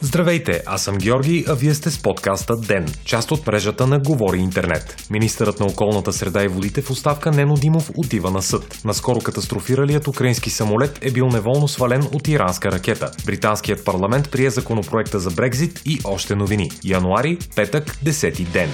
Здравейте, аз съм Георги, а вие сте с подкаста ДЕН, част от мрежата на Говори Интернет. Министърът на околната среда и водите в оставка Нено Димов отива на съд. Наскоро катастрофиралият украински самолет е бил неволно свален от иранска ракета. Британският парламент прие законопроекта за Брекзит и още новини. Януари, петък, 10 ден.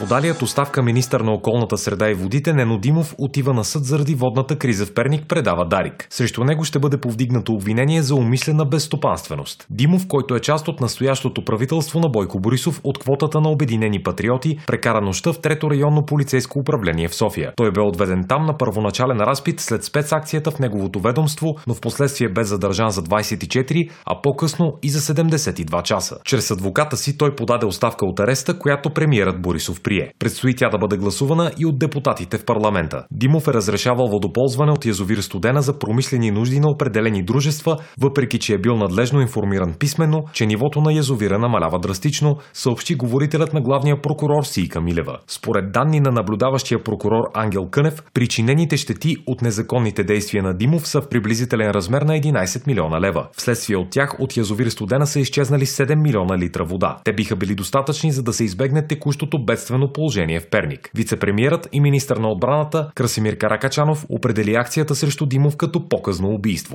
Подалият оставка министър на околната среда и водите Нено Димов отива на съд заради водната криза в Перник, предава Дарик. Срещу него ще бъде повдигнато обвинение за умишлена безстопанственост. Димов, който е част от настоящото правителство на Бойко Борисов от квотата на Обединени патриоти, прекара нощта в трето районно полицейско управление в София. Той бе отведен там на първоначален разпит след спецакцията в неговото ведомство, но в последствие бе задържан за 24, а по-късно и за 72 часа. Чрез адвоката си той подаде оставка от ареста, която премиерът Борисов прие. Предстои тя да бъде гласувана и от депутатите в парламента. Димов е разрешавал водоползване от язовир Студена за промишлени нужди на определени дружества, въпреки че е бил надлежно информиран писменно, че нивото на язовира намалява драстично, съобщи говорителят на главния прокурор Сийка Милева. Според данни на наблюдаващия прокурор Ангел Кънев, причинените щети от незаконните действия на Димов са в приблизителен размер на 11 милиона лева. Вследствие от тях от язовир Студена са изчезнали 7 милиона литра вода. Те биха били достатъчни за да се избегне текущото бедствено бедствено положение в Перник. Вицепремиерът и министър на отбраната Красимир Каракачанов определи акцията срещу Димов като показно убийство.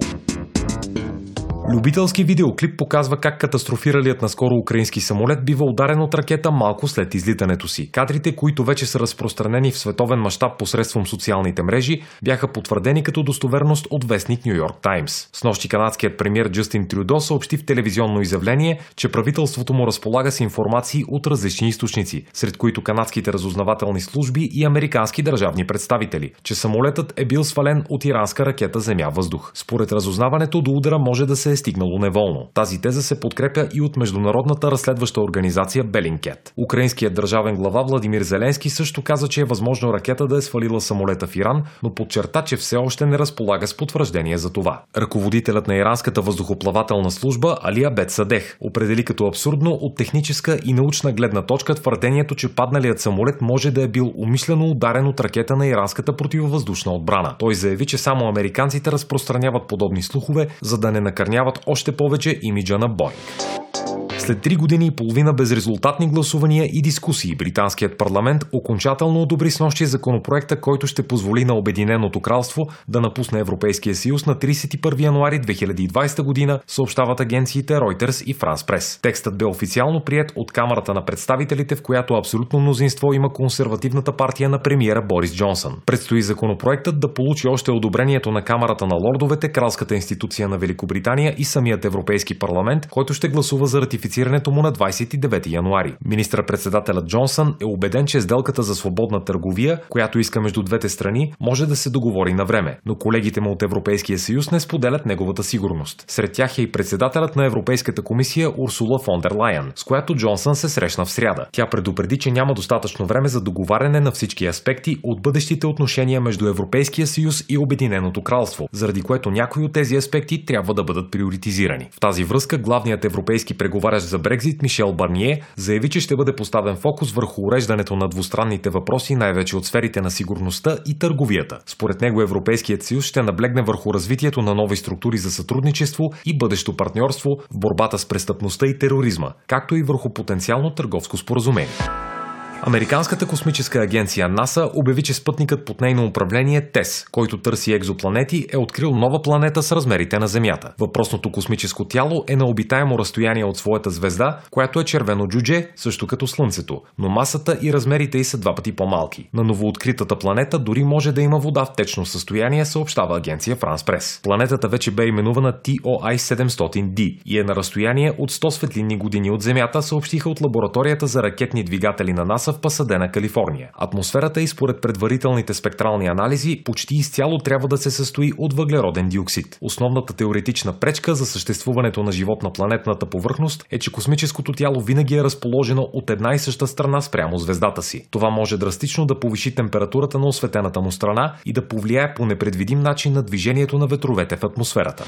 Любителски видеоклип показва как катастрофиралият наскоро украински самолет бива ударен от ракета малко след излитането си. Кадрите, които вече са разпространени в световен мащаб посредством социалните мрежи, бяха потвърдени като достоверност от вестник Нью Йорк Таймс. С нощи канадският премьер Джастин Трюдо съобщи в телевизионно изявление, че правителството му разполага с информации от различни източници, сред които канадските разузнавателни служби и американски държавни представители, че самолетът е бил свален от иранска ракета земя-въздух. Според разузнаването до удара може да се е стигнало неволно. Тази теза се подкрепя и от международната разследваща организация Белинкет. Украинският държавен глава Владимир Зеленски също каза, че е възможно ракета да е свалила самолета в Иран, но подчерта, че все още не разполага с потвърждение за това. Ръководителят на иранската въздухоплавателна служба Алия Бет Садех определи като абсурдно от техническа и научна гледна точка твърдението, че падналият самолет може да е бил умишлено ударен от ракета на иранската противовъздушна отбрана. Той заяви, че само американците разпространяват подобни слухове, за да не накърняват накърняват още повече имиджа на Боинг. След три години и половина безрезултатни гласувания и дискусии, британският парламент окончателно одобри с нощи законопроекта, който ще позволи на Обединеното кралство да напусне Европейския съюз на 31 януари 2020 година, съобщават агенциите Reuters и France Press. Текстът бе официално прият от Камерата на представителите, в която абсолютно мнозинство има консервативната партия на премиера Борис Джонсън. Предстои законопроектът да получи още одобрението на Камерата на лордовете, кралската институция на Великобритания и самият Европейски парламент, който ще гласува за ратифициране ратифицирането му на 29 януари. Министър-председателят Джонсън е убеден, че сделката за свободна търговия, която иска между двете страни, може да се договори на време, но колегите му от Европейския съюз не споделят неговата сигурност. Сред тях е и председателят на Европейската комисия Урсула фон дер Лайен, с която Джонсън се срещна в сряда. Тя предупреди, че няма достатъчно време за договаряне на всички аспекти от бъдещите отношения между Европейския съюз и Обединеното кралство, заради което някои от тези аспекти трябва да бъдат приоритизирани. В тази връзка главният европейски преговарящ за Брекзит Мишел Барние заяви, че ще бъде поставен фокус върху уреждането на двустранните въпроси, най-вече от сферите на сигурността и търговията. Според него Европейският съюз ще наблегне върху развитието на нови структури за сътрудничество и бъдещо партньорство в борбата с престъпността и тероризма, както и върху потенциално търговско споразумение. Американската космическа агенция НАСА обяви, че спътникът под нейно управление ТЕС, който търси екзопланети, е открил нова планета с размерите на Земята. Въпросното космическо тяло е на обитаемо разстояние от своята звезда, която е червено джудже, също като Слънцето, но масата и размерите й са два пъти по-малки. На новооткритата планета дори може да има вода в течно състояние, съобщава агенция France Press. Планетата вече бе именувана TOI 700D и е на разстояние от 100 светлинни години от Земята, съобщиха от лабораторията за ракетни двигатели на НАСА в Пасадена, Калифорния. Атмосферата и според предварителните спектрални анализи почти изцяло трябва да се състои от въглероден диоксид. Основната теоретична пречка за съществуването на живот на планетната повърхност е, че космическото тяло винаги е разположено от една и съща страна спрямо звездата си. Това може драстично да повиши температурата на осветената му страна и да повлияе по непредвидим начин на движението на ветровете в атмосферата.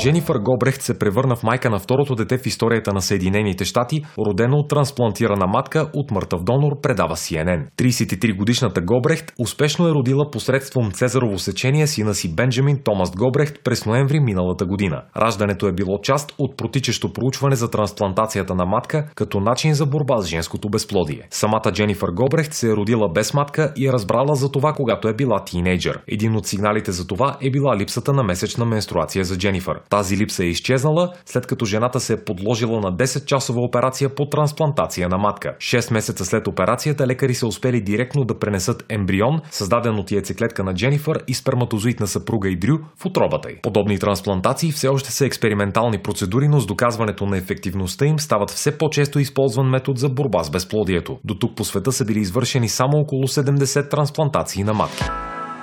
Дженифър Гобрехт се превърна в майка на второто дете в историята на Съединените щати, родено от трансплантирана матка от мъртъв донор, предава CNN. 33-годишната Гобрехт успешно е родила посредством цезарово сечение сина си Бенджамин Томас Гобрехт през ноември миналата година. Раждането е било част от протичащо проучване за трансплантацията на матка като начин за борба с женското безплодие. Самата Дженифър Гобрехт се е родила без матка и е разбрала за това, когато е била тинейджър. Един от сигналите за това е била липсата на месечна менструация за Дженифър. Тази липса е изчезнала, след като жената се е подложила на 10-часова операция по трансплантация на матка. 6 месеца след операцията лекари са успели директно да пренесат ембрион, създаден от яйцеклетка на Дженифър и сперматозоид на съпруга и Дрю в отробата й. Подобни трансплантации все още са експериментални процедури, но с доказването на ефективността им стават все по-често използван метод за борба с безплодието. До тук по света са били извършени само около 70 трансплантации на матки.